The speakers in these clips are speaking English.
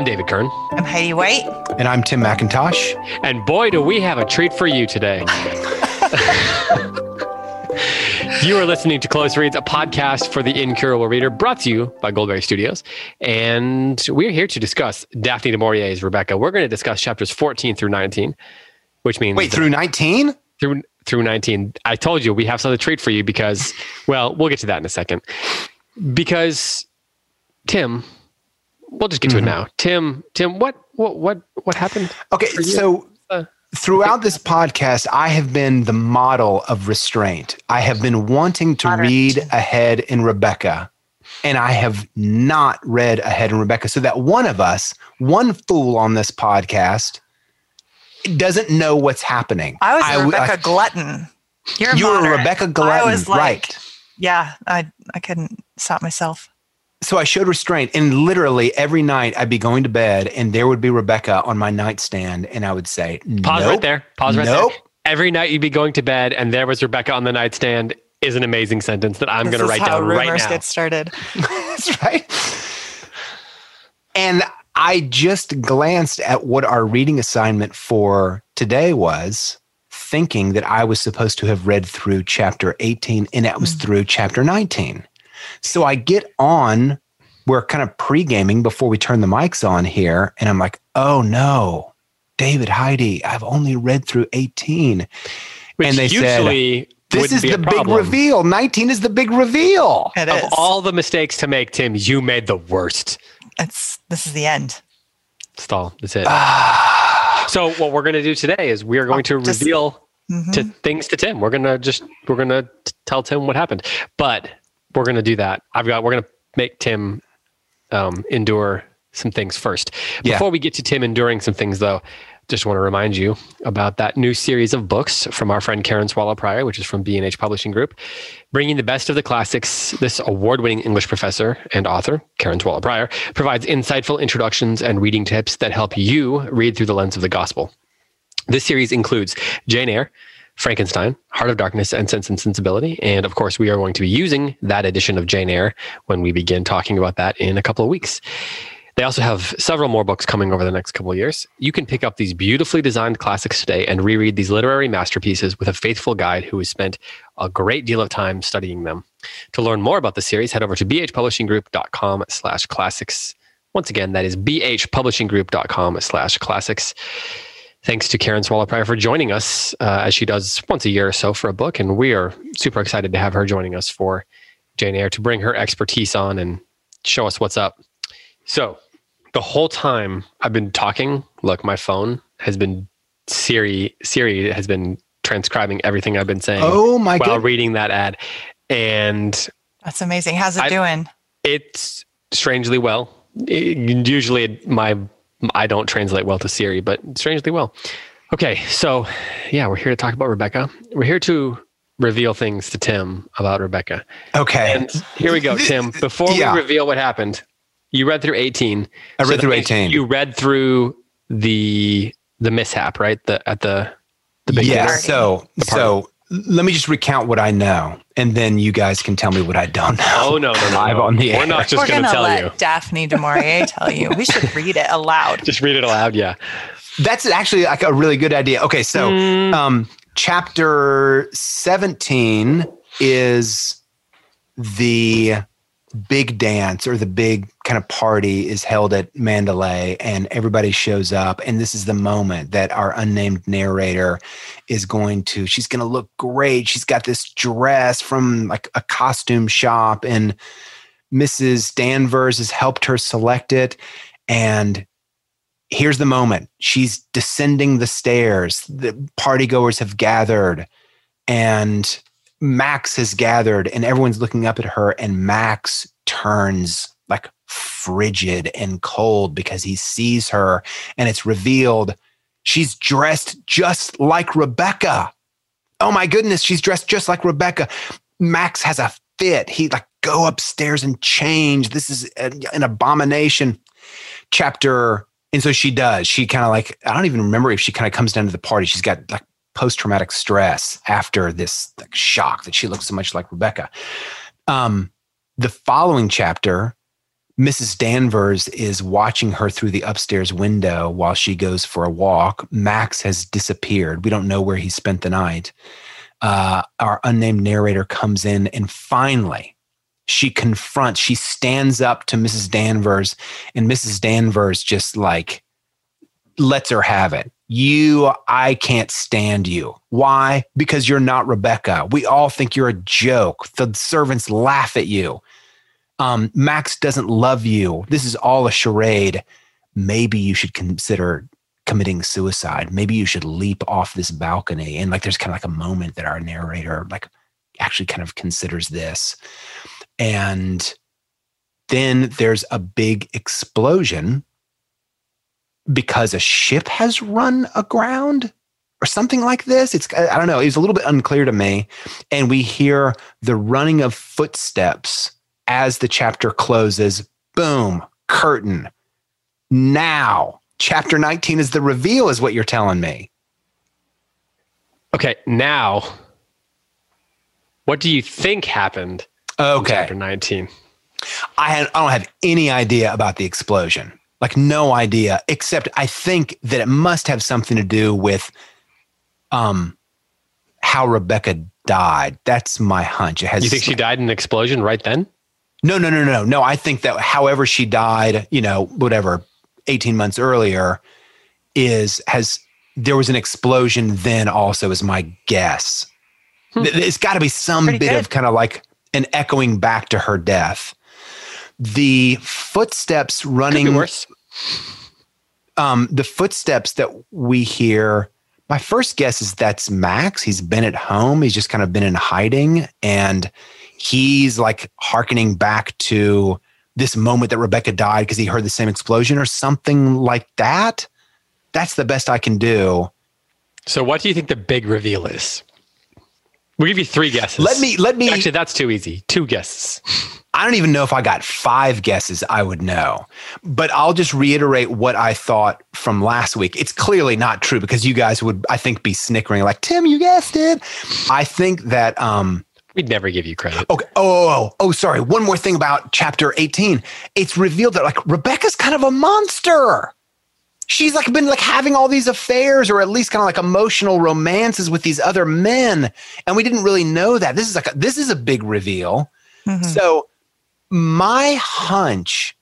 I'm David Kern. I'm Heidi White. And I'm Tim McIntosh. And boy, do we have a treat for you today. you are listening to Close Reads, a podcast for the incurable reader brought to you by Goldberry Studios. And we're here to discuss Daphne du Maurier's Rebecca. We're going to discuss chapters 14 through 19, which means. Wait, through 19? Through, through 19. I told you we have something treat for you because, well, we'll get to that in a second. Because, Tim, we'll just get to mm-hmm. it now. Tim, Tim, what, what, what, what happened? Okay, so uh, throughout this podcast, I have been the model of restraint. I have been wanting to read ahead in Rebecca, and I have not read ahead in Rebecca. So that one of us, one fool on this podcast, doesn't know what's happening. I was a Rebecca I, glutton. You're you were Rebecca glutton, I was like, right? Yeah, I I couldn't stop myself so I showed restraint, and literally every night I'd be going to bed, and there would be Rebecca on my nightstand, and I would say, "Pause nope, right there. Pause right nope. there." Every night you'd be going to bed, and there was Rebecca on the nightstand. Is an amazing sentence that I'm going to write down right now. Get started. That's right. And I just glanced at what our reading assignment for today was, thinking that I was supposed to have read through chapter 18, and that was mm. through chapter 19. So I get on, we're kind of pre gaming before we turn the mics on here. And I'm like, oh no, David, Heidi, I've only read through 18. Which and they said, this is the big reveal. 19 is the big reveal. It of is. all the mistakes to make, Tim, you made the worst. It's this is the end. Stall. That's it. so what we're going to do today is we are going to just, reveal mm-hmm. to things to Tim. We're going to just we're going to tell Tim what happened. But we're going to do that. I've got, we're going to make Tim um, endure some things first. Yeah. Before we get to Tim enduring some things, though, just want to remind you about that new series of books from our friend Karen Swallow Prior, which is from B&H Publishing Group, bringing the best of the classics. This award-winning English professor and author, Karen Swallow Prior, provides insightful introductions and reading tips that help you read through the lens of the gospel. This series includes Jane Eyre, Frankenstein, Heart of Darkness, and Sense and Sensibility. And of course, we are going to be using that edition of Jane Eyre when we begin talking about that in a couple of weeks. They also have several more books coming over the next couple of years. You can pick up these beautifully designed classics today and reread these literary masterpieces with a faithful guide who has spent a great deal of time studying them. To learn more about the series, head over to bhpublishinggroup.com slash classics. Once again, that is bhpublishinggroup.com slash classics thanks to Karen Swallow Prior for joining us uh, as she does once a year or so for a book. And we are super excited to have her joining us for Jane Eyre to bring her expertise on and show us what's up. So, the whole time I've been talking, look, my phone has been Siri. Siri has been transcribing everything I've been saying. Oh my while God. reading that ad, and that's amazing. How's it I, doing? It's strangely well. It, usually, my I don't translate well to Siri, but strangely well. Okay, so yeah, we're here to talk about Rebecca. We're here to reveal things to Tim about Rebecca. Okay. And here we go, Tim. Before yeah. we reveal what happened, you read through 18. I read so through 18. You read through the the mishap, right? The at the the big Yeah, so so let me just recount what I know, and then you guys can tell me what I don't know. Oh no, no, no live no. on the air. We're not just going to tell let you. Daphne du Maurier tell you. We should read it aloud. Just read it aloud. Yeah, that's actually like a really good idea. Okay, so mm. um, chapter seventeen is the big dance or the big kind of party is held at Manderley and everybody shows up. And this is the moment that our unnamed narrator is going to, she's going to look great. She's got this dress from like a costume shop and Mrs. Danvers has helped her select it. And here's the moment she's descending the stairs. The partygoers have gathered and Max has gathered and everyone's looking up at her, and Max turns like frigid and cold because he sees her, and it's revealed she's dressed just like Rebecca. Oh my goodness, she's dressed just like Rebecca. Max has a fit. He like go upstairs and change. This is an abomination. Chapter and so she does. She kind of like, I don't even remember if she kind of comes down to the party. She's got like post traumatic stress after this like, shock that she looks so much like Rebecca. Um, the following chapter, Mrs. Danvers is watching her through the upstairs window while she goes for a walk. Max has disappeared. We don't know where he spent the night. Uh, our unnamed narrator comes in and finally she confronts, she stands up to Mrs. Danvers, and Mrs. Danvers just like lets her have it. You, I can't stand you. Why? Because you're not Rebecca. We all think you're a joke. The servants laugh at you um, Max doesn't love you. This is all a charade. Maybe you should consider committing suicide. Maybe you should leap off this balcony. And like, there's kind of like a moment that our narrator like actually kind of considers this. And then there's a big explosion because a ship has run aground or something like this. It's, I don't know. It's a little bit unclear to me. And we hear the running of footsteps as the chapter closes, boom, curtain. Now, chapter 19 is the reveal, is what you're telling me. Okay, now, what do you think happened? Okay. chapter 19. I, had, I don't have any idea about the explosion. Like, no idea, except I think that it must have something to do with um, how Rebecca died. That's my hunch. It has. You think she died in an explosion right then? No, no, no, no, no. I think that however she died, you know, whatever, 18 months earlier, is has there was an explosion then also is my guess. Hmm. It's got to be some Pretty bit good. of kind of like an echoing back to her death. The footsteps running worse. Um, the footsteps that we hear, my first guess is that's Max. He's been at home. He's just kind of been in hiding and he's like harkening back to this moment that Rebecca died because he heard the same explosion or something like that. That's the best I can do. So, what do you think the big reveal is? We'll give you three guesses. Let me, let me. Actually, that's too easy. Two guesses. I don't even know if I got five guesses, I would know. But I'll just reiterate what I thought from last week. It's clearly not true because you guys would, I think, be snickering like, Tim, you guessed it. I think that um, We'd never give you credit. Okay. Oh, oh, oh, oh, sorry. One more thing about chapter 18. It's revealed that like Rebecca's kind of a monster. She's like been like having all these affairs or at least kind of like emotional romances with these other men. And we didn't really know that. This is like a, this is a big reveal. Mm-hmm. So my hunch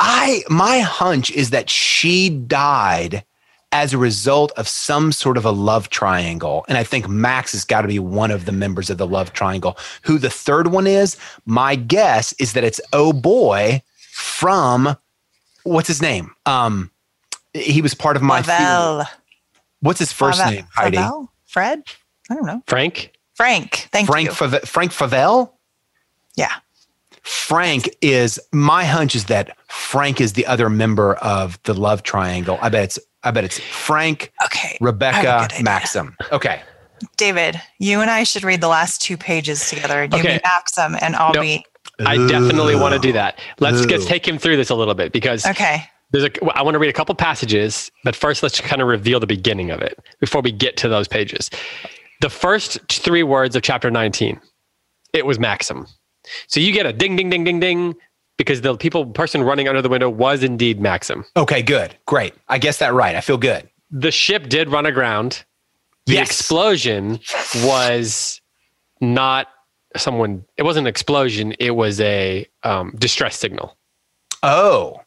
I my hunch is that she died as a result of some sort of a love triangle. And I think Max has got to be one of the members of the love triangle. Who the third one is, my guess is that it's Oh Boy from what's his name? Um, he was part of my Favell. What's his first Favell. name, Heidi? Favell? Fred? I don't know. Frank? Frank. Thank Frank you. Fave- Frank Favell? Yeah. Frank is my hunch is that Frank is the other member of the love triangle. I bet it's I bet it's Frank, okay, Rebecca, Maxim. Okay. David, you and I should read the last two pages together. You okay. be Maxim and I'll nope. be. I definitely want to do that. Let's get take him through this a little bit because okay. There's a, I want to read a couple passages, but first let's kind of reveal the beginning of it before we get to those pages. The first three words of chapter 19, it was Maxim. So you get a ding, ding, ding, ding, ding because the people person running under the window was indeed Maxim. Okay, good. Great. I guess that right. I feel good. The ship did run aground. The yes. explosion was not someone it wasn't an explosion, it was a um, distress signal. Oh.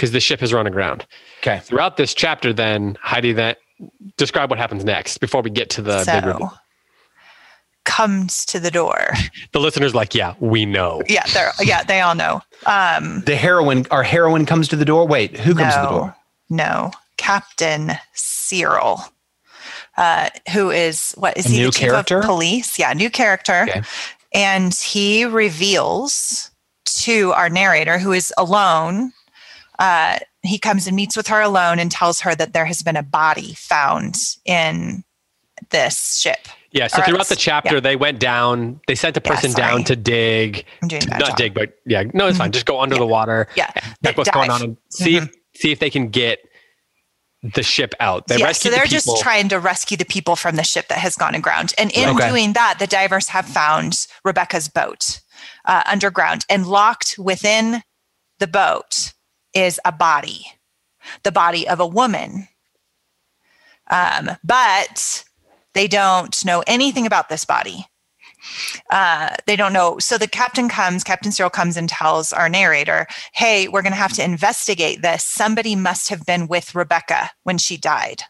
Because the ship has run aground. Okay. Throughout this chapter, then Heidi, then describe what happens next before we get to the so, big reveal comes to the door. The listeners like, yeah, we know. Yeah, they're yeah, they all know. Um, the heroine, our heroine comes to the door. Wait, who comes no, to the door? No, Captain Searle, uh, who is what is A he? New the chief character? of police. Yeah, new character. Okay. And he reveals to our narrator, who is alone. Uh, he comes and meets with her alone and tells her that there has been a body found in this ship. Yeah. So throughout the chapter, yeah. they went down. They sent a person yeah, down to dig. I'm doing not job. dig, but yeah, no, it's mm-hmm. fine. Just go under yeah. the water. Yeah. Check what's dive. going on and see mm-hmm. if, see if they can get the ship out. They yeah, so they're the just trying to rescue the people from the ship that has gone aground. And in okay. doing that, the divers have found Rebecca's boat uh, underground and locked within the boat is a body, the body of a woman. Um, but they don't know anything about this body. Uh, they don't know. So the captain comes, Captain Searle comes and tells our narrator, Hey, we're going to have to investigate this. Somebody must have been with Rebecca when she died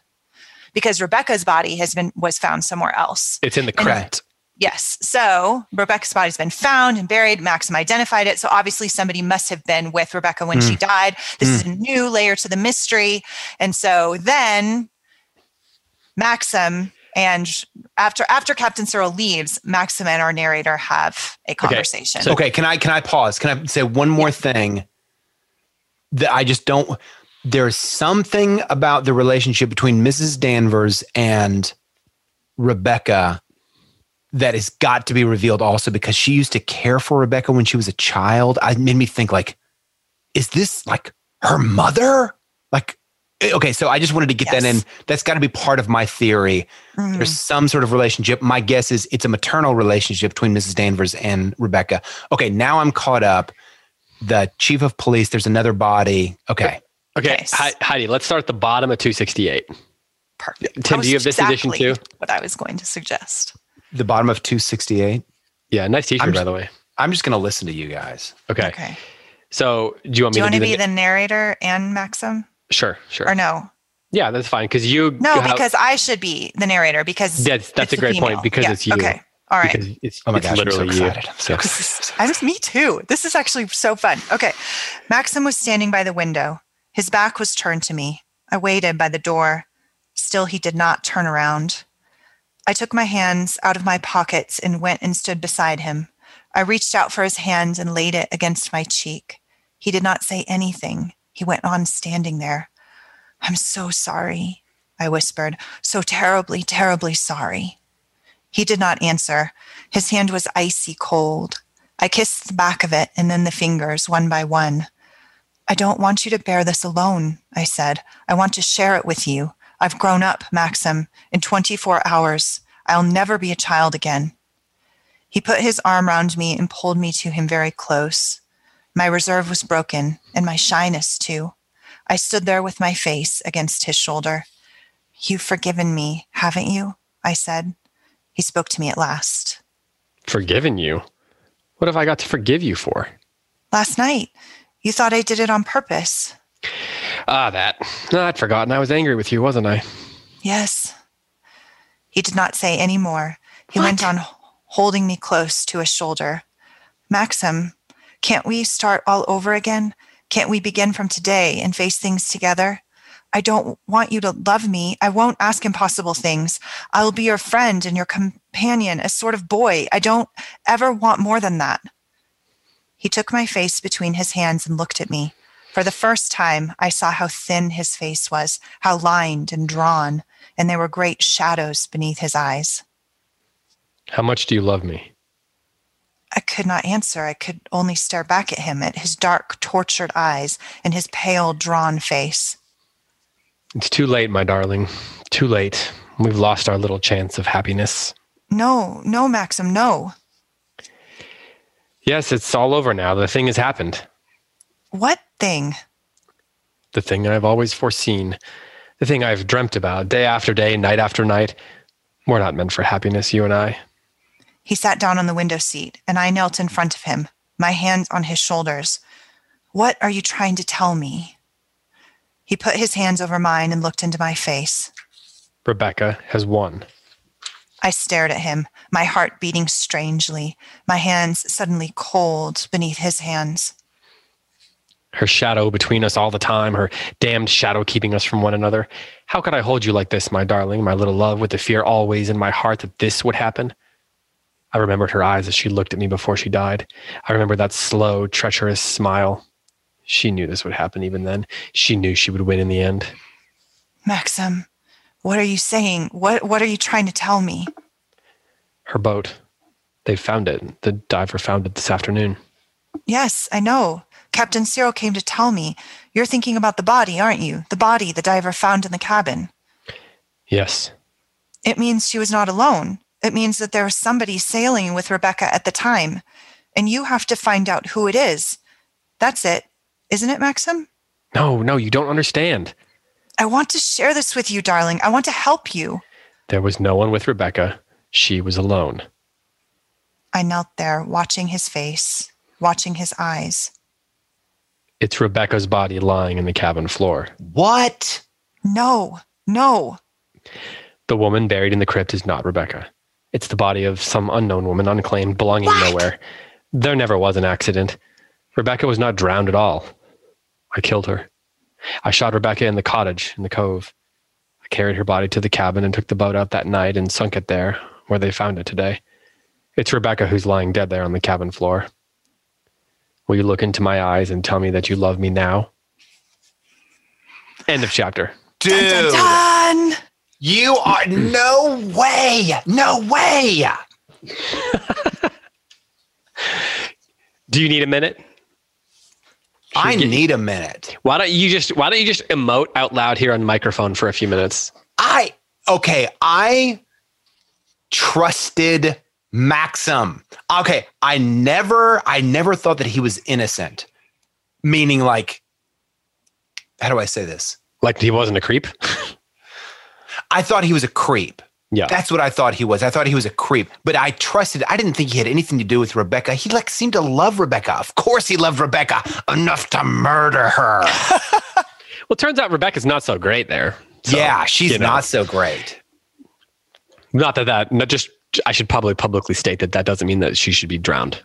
because Rebecca's body has been was found somewhere else. It's in the crypt. Yes. So Rebecca's body's been found and buried. Maxim identified it. So obviously somebody must have been with Rebecca when mm. she died. This mm. is a new layer to the mystery. And so then Maxim and after after Captain Searle leaves, Maxim and our narrator have a conversation. Okay, so, okay can I can I pause? Can I say one more yeah. thing that I just don't there's something about the relationship between Mrs. Danvers and Rebecca that has got to be revealed also because she used to care for Rebecca when she was a child. I made me think like, is this like her mother? Like, eh, okay, so I just wanted to get yes. that in. That's got to be part of my theory. Mm. There's some sort of relationship. My guess is it's a maternal relationship between Mrs. Danvers and Rebecca. Okay, now I'm caught up. The chief of police, there's another body. Okay. Okay, nice. Heidi, let's start at the bottom of 268. Perfect. Tim, do you have this exactly edition too? What I was going to suggest. The bottom of 268. Yeah, nice t-shirt by the way. I'm just going to listen to you guys. Okay. Okay. So, do you want me do you to, want to be the, the narrator and Maxim? Sure, sure. Or no? Yeah, that's fine because you. No, have, because I should be the narrator because that's that's a great point because yeah. it's you. Okay. All right. Because it's, oh my it's gosh, literally I'm so excited. you. I'm so excited. I'm, me too. This is actually so fun. Okay. Maxim was standing by the window. His back was turned to me. I waited by the door. Still, he did not turn around. I took my hands out of my pockets and went and stood beside him. I reached out for his hand and laid it against my cheek. He did not say anything. He went on standing there. I'm so sorry, I whispered. So terribly, terribly sorry. He did not answer. His hand was icy cold. I kissed the back of it and then the fingers one by one. I don't want you to bear this alone, I said. I want to share it with you. I've grown up, Maxim. In 24 hours, I'll never be a child again. He put his arm round me and pulled me to him very close. My reserve was broken, and my shyness too. I stood there with my face against his shoulder. You've forgiven me, haven't you? I said. He spoke to me at last. Forgiven you? What have I got to forgive you for? Last night, you thought I did it on purpose. Ah, that. No, I'd forgotten. I was angry with you, wasn't I? Yes. He did not say any more. He what? went on holding me close to his shoulder. Maxim, can't we start all over again? Can't we begin from today and face things together? I don't want you to love me. I won't ask impossible things. I'll be your friend and your companion, a sort of boy. I don't ever want more than that. He took my face between his hands and looked at me. For the first time, I saw how thin his face was, how lined and drawn, and there were great shadows beneath his eyes. How much do you love me? I could not answer. I could only stare back at him, at his dark, tortured eyes and his pale, drawn face. It's too late, my darling. Too late. We've lost our little chance of happiness. No, no, Maxim, no. Yes, it's all over now. The thing has happened. What thing? The thing that I've always foreseen. The thing I've dreamt about day after day, night after night. We're not meant for happiness, you and I. He sat down on the window seat, and I knelt in front of him, my hands on his shoulders. What are you trying to tell me? He put his hands over mine and looked into my face. Rebecca has won. I stared at him, my heart beating strangely, my hands suddenly cold beneath his hands. Her shadow between us all the time, her damned shadow keeping us from one another. How could I hold you like this, my darling, my little love, with the fear always in my heart that this would happen? I remembered her eyes as she looked at me before she died. I remembered that slow, treacherous smile. She knew this would happen even then. She knew she would win in the end. Maxim, what are you saying? What what are you trying to tell me? Her boat. They found it. The diver found it this afternoon. Yes, I know. Captain Searle came to tell me. You're thinking about the body, aren't you? The body the diver found in the cabin. Yes. It means she was not alone. It means that there was somebody sailing with Rebecca at the time. And you have to find out who it is. That's it. Isn't it, Maxim? No, no, you don't understand. I want to share this with you, darling. I want to help you. There was no one with Rebecca. She was alone. I knelt there, watching his face, watching his eyes. It's Rebecca's body lying in the cabin floor. What? No, no. The woman buried in the crypt is not Rebecca. It's the body of some unknown woman, unclaimed, belonging what? nowhere. There never was an accident. Rebecca was not drowned at all. I killed her. I shot Rebecca in the cottage in the cove. I carried her body to the cabin and took the boat out that night and sunk it there, where they found it today. It's Rebecca who's lying dead there on the cabin floor. Will you look into my eyes and tell me that you love me now? End of chapter. Dude. Dun, dun, dun. You are no way. No way. Do you need a minute? I get, need a minute. Why don't you just why don't you just emote out loud here on microphone for a few minutes? I okay, I trusted Maxim. Okay, I never I never thought that he was innocent. Meaning like how do I say this? Like he wasn't a creep? I thought he was a creep. Yeah. That's what I thought he was. I thought he was a creep, but I trusted. I didn't think he had anything to do with Rebecca. He like seemed to love Rebecca. Of course he loved Rebecca enough to murder her. well, turns out Rebecca's not so great there. So, yeah, she's you know. not so great. Not that that not just I should probably publicly state that that doesn't mean that she should be drowned.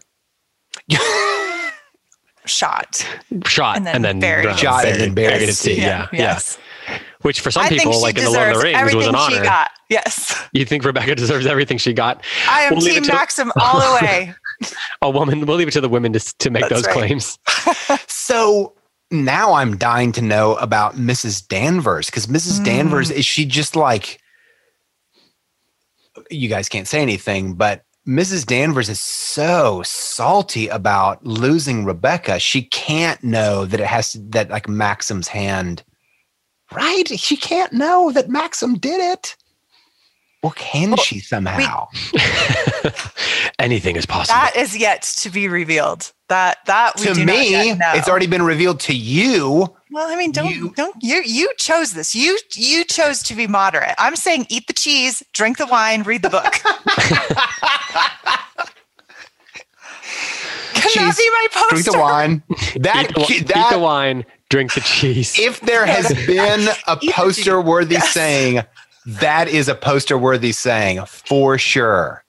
Shot. Shot and then, and then buried. Drowned. Shot and then buried. buried at sea. Yeah. Yeah. Yes. yeah. Which for some I people, like in the Lord of the Rings, was an honor. Got. Yes. You think Rebecca deserves everything she got? I am we'll Team Maxim all the way. a woman. We'll leave it to the women to, to make That's those right. claims. so now I'm dying to know about Mrs. Danvers because Mrs. Mm. Danvers is she just like you guys can't say anything, but Mrs. Danvers is so salty about losing Rebecca. She can't know that it has to, that like Maxim's hand Right? She can't know that Maxim did it. Or can well, she somehow? We, Anything is possible. That is yet to be revealed. That that to me, it's already been revealed to you. Well, I mean, don't you, don't you you chose this. You you chose to be moderate. I'm saying eat the cheese, drink the wine, read the book. Can cheese, that be my poster? Drink the wine. That, eat the, that, eat the wine, drink the cheese. If there has been a poster worthy yes. saying, that is a poster worthy saying for sure.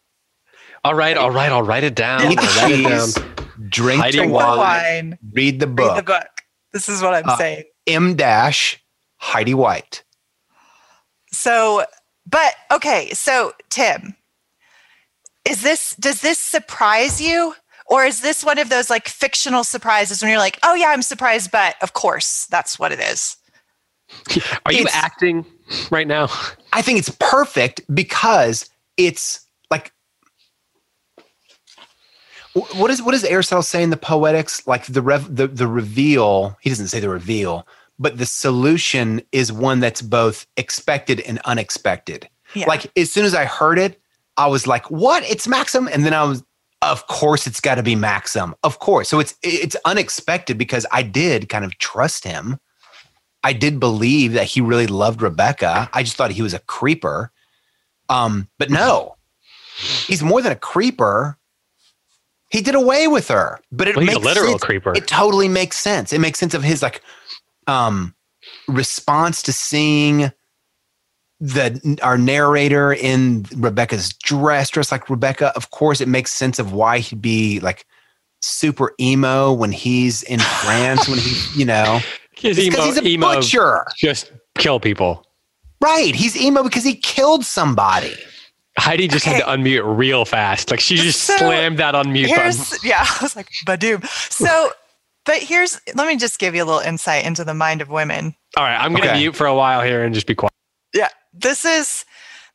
All right, all right, I'll write it down. Eat write it down. Drink, the wine, wine, read the book. Read the book. This is what I'm uh, saying. M dash Heidi White. So, but okay, so Tim, is this does this surprise you? Or is this one of those like fictional surprises when you're like, oh yeah, I'm surprised, but of course that's what it is? Are you it's, acting right now? I think it's perfect because it's like what is what does Aristotle say in the Poetics? Like the rev, the the reveal. He doesn't say the reveal, but the solution is one that's both expected and unexpected. Yeah. Like as soon as I heard it, I was like, "What? It's Maxim!" And then I was of course it's got to be Maxim. Of course. So it's it's unexpected because I did kind of trust him. I did believe that he really loved Rebecca. I just thought he was a creeper. Um, but no. He's more than a creeper. He did away with her. But it well, makes a literal sense. creeper. It totally makes sense. It makes sense of his like um response to seeing the our narrator in Rebecca's dress, dressed like Rebecca. Of course, it makes sense of why he'd be like super emo when he's in France. when he, you know, because he's a emo butcher. Just kill people. Right. He's emo because he killed somebody. Heidi just okay. had to unmute real fast. Like she just so slammed that unmute button. Yeah, I was like, badoom. So, but here's, let me just give you a little insight into the mind of women. All right, I'm going to okay. mute for a while here and just be quiet. Yeah this is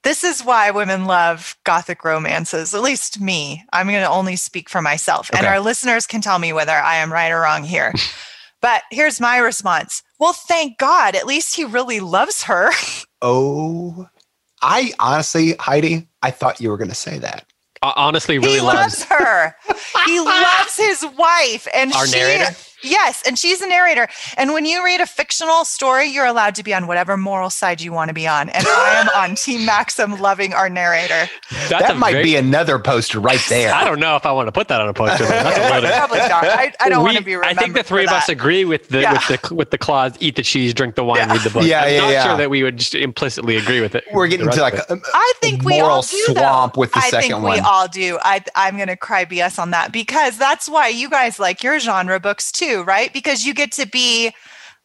this is why women love gothic romances at least me i'm going to only speak for myself okay. and our listeners can tell me whether i am right or wrong here but here's my response well thank god at least he really loves her oh i honestly heidi i thought you were going to say that. Uh, honestly really he loves, loves her. He loves his wife and our she, narrator Yes, and she's a narrator. And when you read a fictional story, you're allowed to be on whatever moral side you want to be on. And I am on Team Maxim, loving our narrator. That's that might be another poster right there. I don't know if I want to put that on a poster. That's a Probably not. I, I don't we, want to be. I think the three of us agree with the yeah. with the with the clause: eat the cheese, drink the wine, yeah. read the book. Yeah, I'm yeah, not yeah. sure that we would just implicitly agree with it. We're getting to like a, I think we all do, swamp though. with the I second think one. we all do. I I'm going to cry BS on that because that's why you guys like your genre books too, right? Because you get to be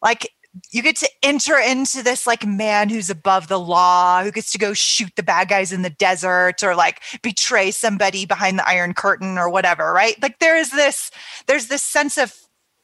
like you get to enter into this like man who's above the law who gets to go shoot the bad guys in the desert or like betray somebody behind the iron curtain or whatever right like there is this there's this sense of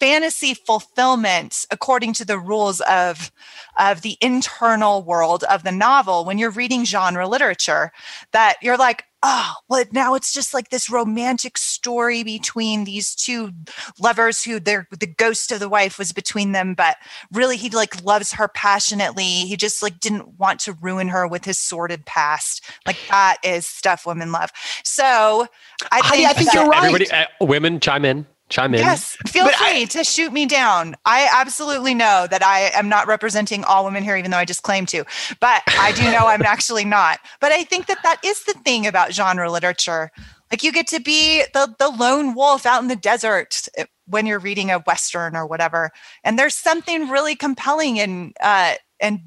fantasy fulfillment according to the rules of of the internal world of the novel when you're reading genre literature that you're like oh well now it's just like this romantic story between these two lovers who they're the ghost of the wife was between them but really he like loves her passionately. He just like didn't want to ruin her with his sordid past. Like that is stuff women love. So i think, I, I think you're right. Everybody uh, women chime in chime in. Yes, feel but free I, to shoot me down. I absolutely know that I am not representing all women here, even though I just claim to. But I do know I'm actually not. But I think that that is the thing about genre literature. Like you get to be the the lone wolf out in the desert eh, when you're reading a western or whatever, and there's something really compelling and uh, and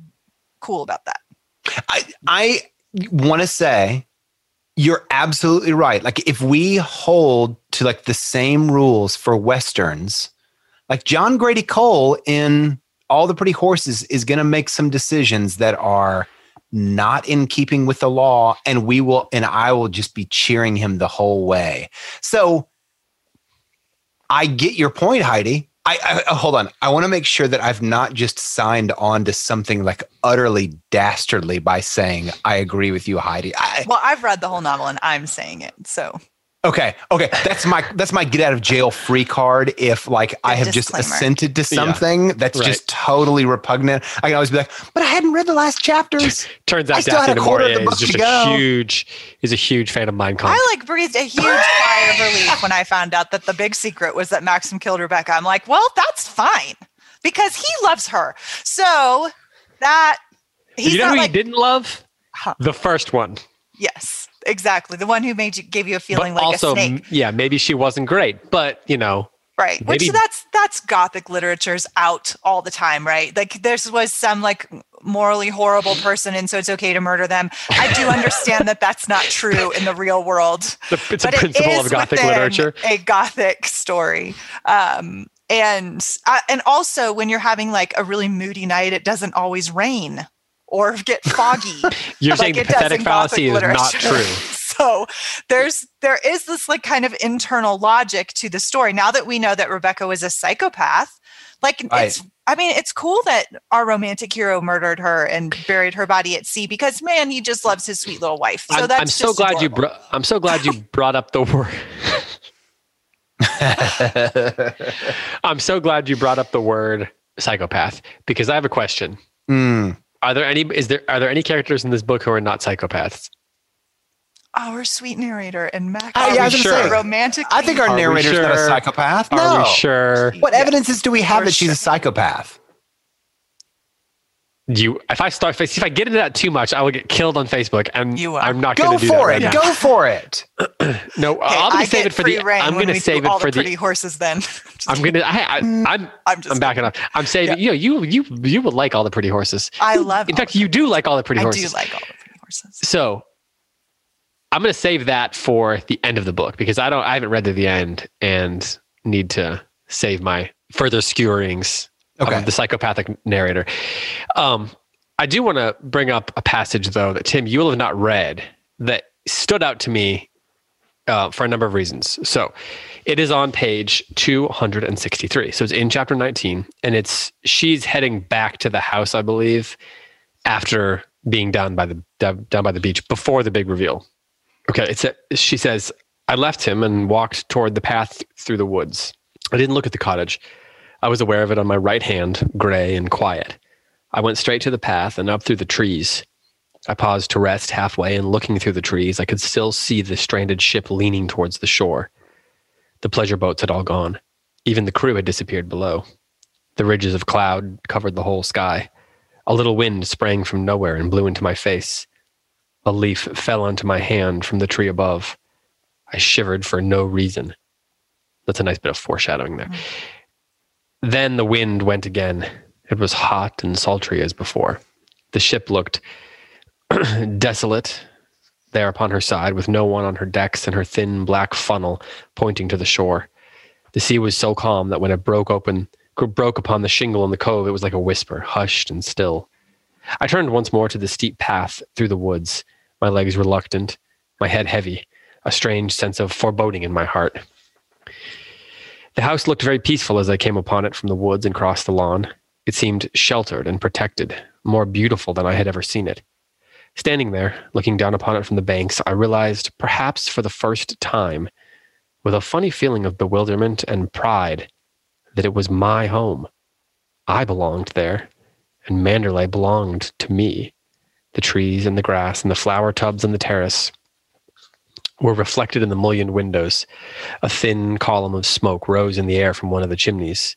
cool about that. I I want to say you're absolutely right. Like if we hold to like the same rules for westerns, like John Grady Cole in All the Pretty Horses is going to make some decisions that are not in keeping with the law and we will and I will just be cheering him the whole way. So I get your point Heidi. I, I, oh, hold on. I want to make sure that I've not just signed on to something like utterly dastardly by saying I agree with you, Heidi. I, well, I've read the whole novel and I'm saying it. So Okay, okay, that's my that's my get out of jail free card. If like I have disclaimer. just assented to something yeah, that's right. just totally repugnant, I can always be like, "But I hadn't read the last chapters." Turns out Daphne du Maurier is just a go. huge is a huge fan of Mein Kampf. I like breathed a huge sigh of relief when I found out that the big secret was that Maxim killed Rebecca. I'm like, well, that's fine because he loves her. So that he's you know who like, you didn't love? Huh. The first one. Yes exactly. The one who made you gave you a feeling but like also, a snake. Yeah, maybe she wasn't great, but you know. Right. Maybe, Which that's that's gothic literature's out all the time, right? Like there was some like morally horrible person and so it's okay to murder them. I do understand that that's not true in the real world. It's a principle it of gothic literature. A gothic story. Um, and uh, and also when you're having like a really moody night it doesn't always rain or get foggy. You're like saying pathetic fallacy is not true. so there's there is this like kind of internal logic to the story. Now that we know that Rebecca was a psychopath, like right. it's I mean, it's cool that our romantic hero murdered her and buried her body at sea because man, he just loves his sweet little wife. So I'm, that's I'm so glad adorable. you brought I'm so glad you brought up the word I'm so glad you brought up the word psychopath because I have a question. Mm. Are there any? Is there? Are there any characters in this book who are not psychopaths? Our sweet narrator and Mac. Uh, yeah, I sure? romantic. I think our narrator's sure? not a psychopath. No. Are we sure? What evidences do we have that she's a psychopath? You if I start if I get into that too much, I will get killed on Facebook, and you I'm not going to do for that. it. Right Go for it. no, hey, I'm going to save it for the. I'm going to save it for the pretty horses. Then I'm going to. I, am I'm, I'm, I'm backing up. I'm saving. Yeah. You know, you you you would like all the pretty horses. I love. In fact, you do like all the pretty horses. I do like all the pretty horses. So I'm going to save that for the end of the book because I don't. I haven't read to the end and need to save my further skewerings okay. the psychopathic narrator. Um, I do want to bring up a passage, though, that Tim, you will have not read that stood out to me uh, for a number of reasons. So it is on page 263. So it's in chapter 19, and it's she's heading back to the house, I believe, after being down by the down by the beach before the big reveal. Okay, it's a, she says, I left him and walked toward the path through the woods. I didn't look at the cottage. I was aware of it on my right hand, gray and quiet. I went straight to the path and up through the trees. I paused to rest halfway, and looking through the trees, I could still see the stranded ship leaning towards the shore. The pleasure boats had all gone. Even the crew had disappeared below. The ridges of cloud covered the whole sky. A little wind sprang from nowhere and blew into my face. A leaf fell onto my hand from the tree above. I shivered for no reason. That's a nice bit of foreshadowing there. Mm-hmm. Then the wind went again. It was hot and sultry as before. The ship looked desolate there upon her side, with no one on her decks and her thin black funnel pointing to the shore. The sea was so calm that when it broke open, broke upon the shingle in the cove, it was like a whisper, hushed and still. I turned once more to the steep path through the woods, my legs reluctant, my head heavy, a strange sense of foreboding in my heart. The house looked very peaceful as I came upon it from the woods and crossed the lawn. It seemed sheltered and protected, more beautiful than I had ever seen it. Standing there, looking down upon it from the banks, I realized, perhaps for the first time, with a funny feeling of bewilderment and pride, that it was my home. I belonged there, and Manderley belonged to me. The trees and the grass and the flower tubs and the terrace were reflected in the mullioned windows. A thin column of smoke rose in the air from one of the chimneys.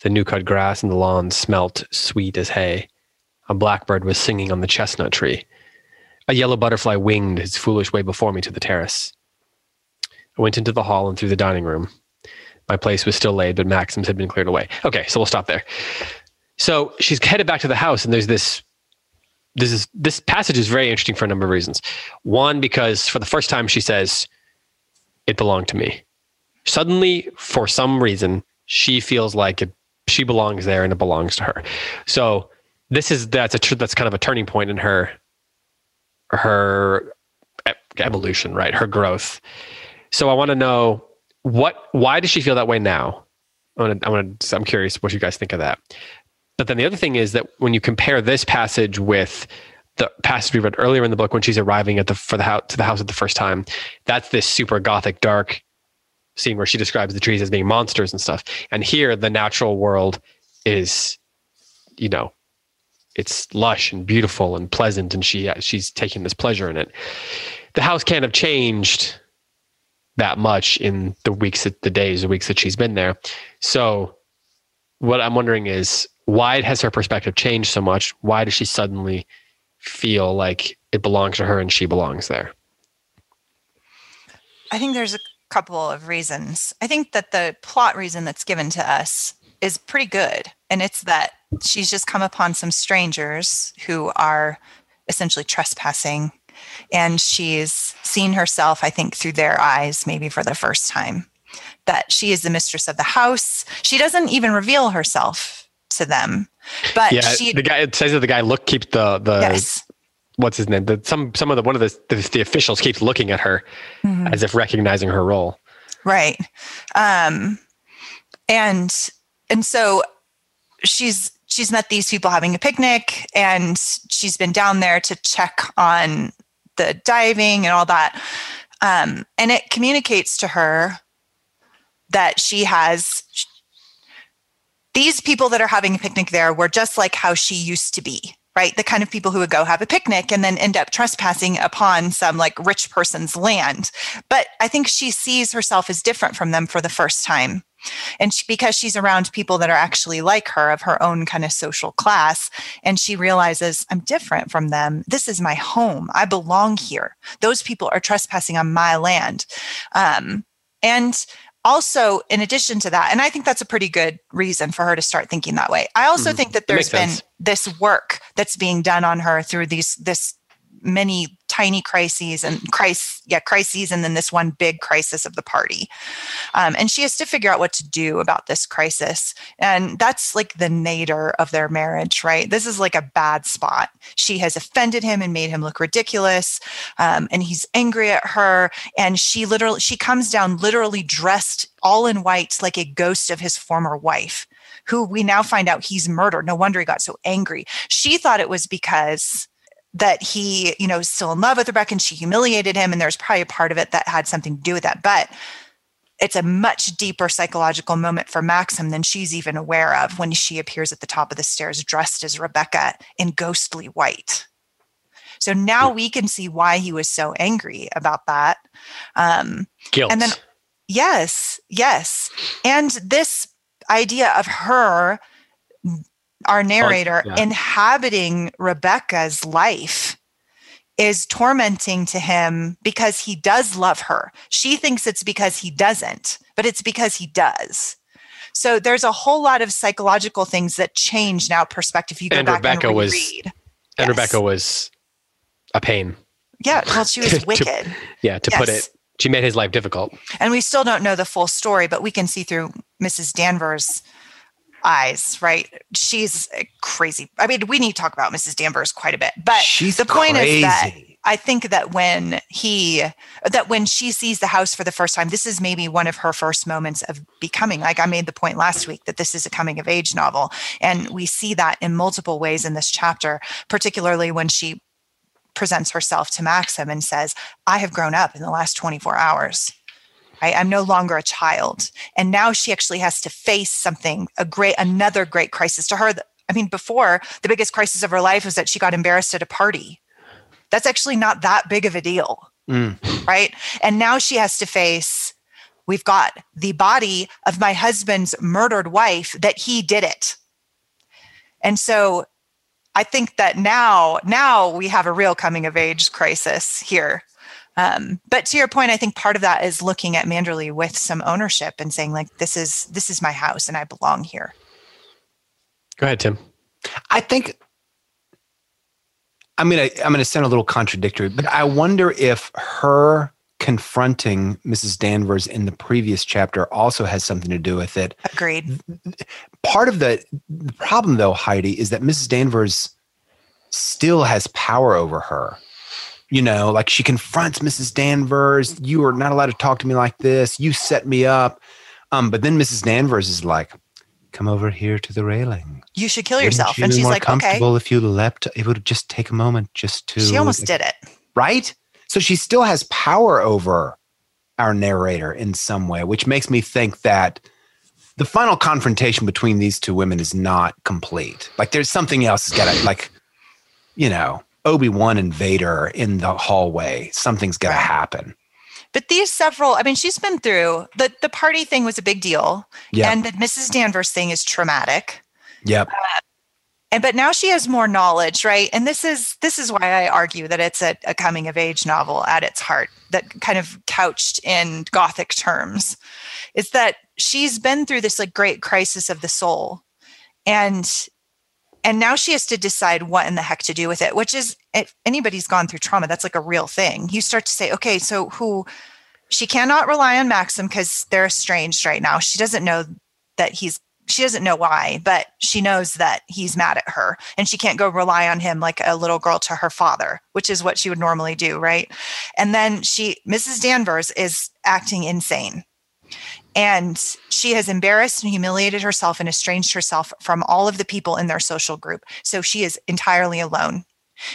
The new cut grass in the lawn smelt sweet as hay. A blackbird was singing on the chestnut tree. A yellow butterfly winged his foolish way before me to the terrace. I went into the hall and through the dining room. My place was still laid, but Maxim's had been cleared away. Okay, so we'll stop there. So she's headed back to the house, and there's this. This is this passage is very interesting for a number of reasons. One, because for the first time she says, "It belonged to me." Suddenly, for some reason, she feels like it. She belongs there, and it belongs to her. So this is that's a that's kind of a turning point in her her evolution, right? Her growth. So I want to know what why does she feel that way now? I want to, I want to, I'm curious what you guys think of that. But then the other thing is that when you compare this passage with the passage we read earlier in the book when she's arriving at the for the house to the house at the first time, that's this super gothic dark scene where she describes the trees as being monsters and stuff. And here the natural world is, you know, it's lush and beautiful and pleasant, and she uh, she's taking this pleasure in it. The house can't have changed that much in the weeks, that the days, the weeks that she's been there. So, what I'm wondering is why has her perspective changed so much? Why does she suddenly feel like it belongs to her and she belongs there? I think there's a couple of reasons. I think that the plot reason that's given to us is pretty good. And it's that she's just come upon some strangers who are essentially trespassing. And she's seen herself, I think, through their eyes, maybe for the first time, that she is the mistress of the house. She doesn't even reveal herself to them. But yeah, she, the guy it says that the guy look keeps the the yes. what's his name? The, some some of the one of the the, the officials keeps looking at her mm-hmm. as if recognizing her role. Right. Um and and so she's she's met these people having a picnic and she's been down there to check on the diving and all that um, and it communicates to her that she has these people that are having a picnic there were just like how she used to be right? The kind of people who would go have a picnic and then end up trespassing upon some like rich person's land. But i think she sees herself as different from them for the first time. And she, because she's around people that are actually like her of her own kind of social class and she realizes i'm different from them. This is my home. I belong here. Those people are trespassing on my land. Um, and also in addition to that and i think that's a pretty good reason for her to start thinking that way i also mm-hmm. think that there's been sense. this work that's being done on her through these this many tiny crises and crises, yeah, crises, and then this one big crisis of the party. Um, and she has to figure out what to do about this crisis. And that's like the nadir of their marriage, right? This is like a bad spot. She has offended him and made him look ridiculous. Um, and he's angry at her. And she literally, she comes down literally dressed all in white like a ghost of his former wife who we now find out he's murdered. No wonder he got so angry. She thought it was because that he, you know, is still in love with Rebecca and she humiliated him. And there's probably a part of it that had something to do with that. But it's a much deeper psychological moment for Maxim than she's even aware of when she appears at the top of the stairs dressed as Rebecca in ghostly white. So now we can see why he was so angry about that. Um, guilt. And then, Yes, yes. And this idea of her, our narrator, oh, yeah. inhabiting Rebecca's life is tormenting to him because he does love her. She thinks it's because he doesn't, but it's because he does. So there's a whole lot of psychological things that change now perspective. You go and back Rebecca and was, and. Rebecca was a pain. Yeah, well, she was wicked. to, yeah, to yes. put it, she made his life difficult. And we still don't know the full story, but we can see through Mrs. Danvers' eyes, right? She's crazy. I mean, we need to talk about Mrs. Danvers quite a bit, but She's the point crazy. is that I think that when he, that when she sees the house for the first time, this is maybe one of her first moments of becoming. Like I made the point last week that this is a coming of age novel. And we see that in multiple ways in this chapter, particularly when she presents herself to Maxim and says, I have grown up in the last 24 hours. I, I'm no longer a child. And now she actually has to face something, a great, another great crisis to her. I mean, before the biggest crisis of her life was that she got embarrassed at a party that's actually not that big of a deal. Mm. Right. And now she has to face we've got the body of my husband's murdered wife that he did it. And so I think that now, now we have a real coming of age crisis here. Um, but to your point, I think part of that is looking at Manderley with some ownership and saying, like, this is this is my house and I belong here. Go ahead, Tim. I think I'm gonna I'm gonna sound a little contradictory, but I wonder if her confronting Mrs. Danvers in the previous chapter also has something to do with it. Agreed. Part of the, the problem, though, Heidi, is that Mrs. Danvers still has power over her. You know, like she confronts Mrs. Danvers. You are not allowed to talk to me like this. You set me up. Um, but then Mrs. Danvers is like, come over here to the railing. You should kill yourself. You and she's like, more like, comfortable okay. if you leapt. It would just take a moment just to. She almost like, did it. Right? So she still has power over our narrator in some way, which makes me think that the final confrontation between these two women is not complete. Like there's something else got to, like, you know, Obi Wan and Vader in the hallway. something's going to happen. But these several, I mean, she's been through the the party thing was a big deal, yep. and the Mrs. Danvers thing is traumatic. Yep. Uh, and but now she has more knowledge, right? And this is this is why I argue that it's a, a coming of age novel at its heart, that kind of couched in gothic terms, is that she's been through this like great crisis of the soul, and and now she has to decide what in the heck to do with it which is if anybody's gone through trauma that's like a real thing. You start to say okay so who she cannot rely on maxim because they're estranged right now. She doesn't know that he's she doesn't know why but she knows that he's mad at her. And she can't go rely on him like a little girl to her father which is what she would normally do right? And then she mrs danvers is acting insane and she has embarrassed and humiliated herself and estranged herself from all of the people in their social group. So she is entirely alone.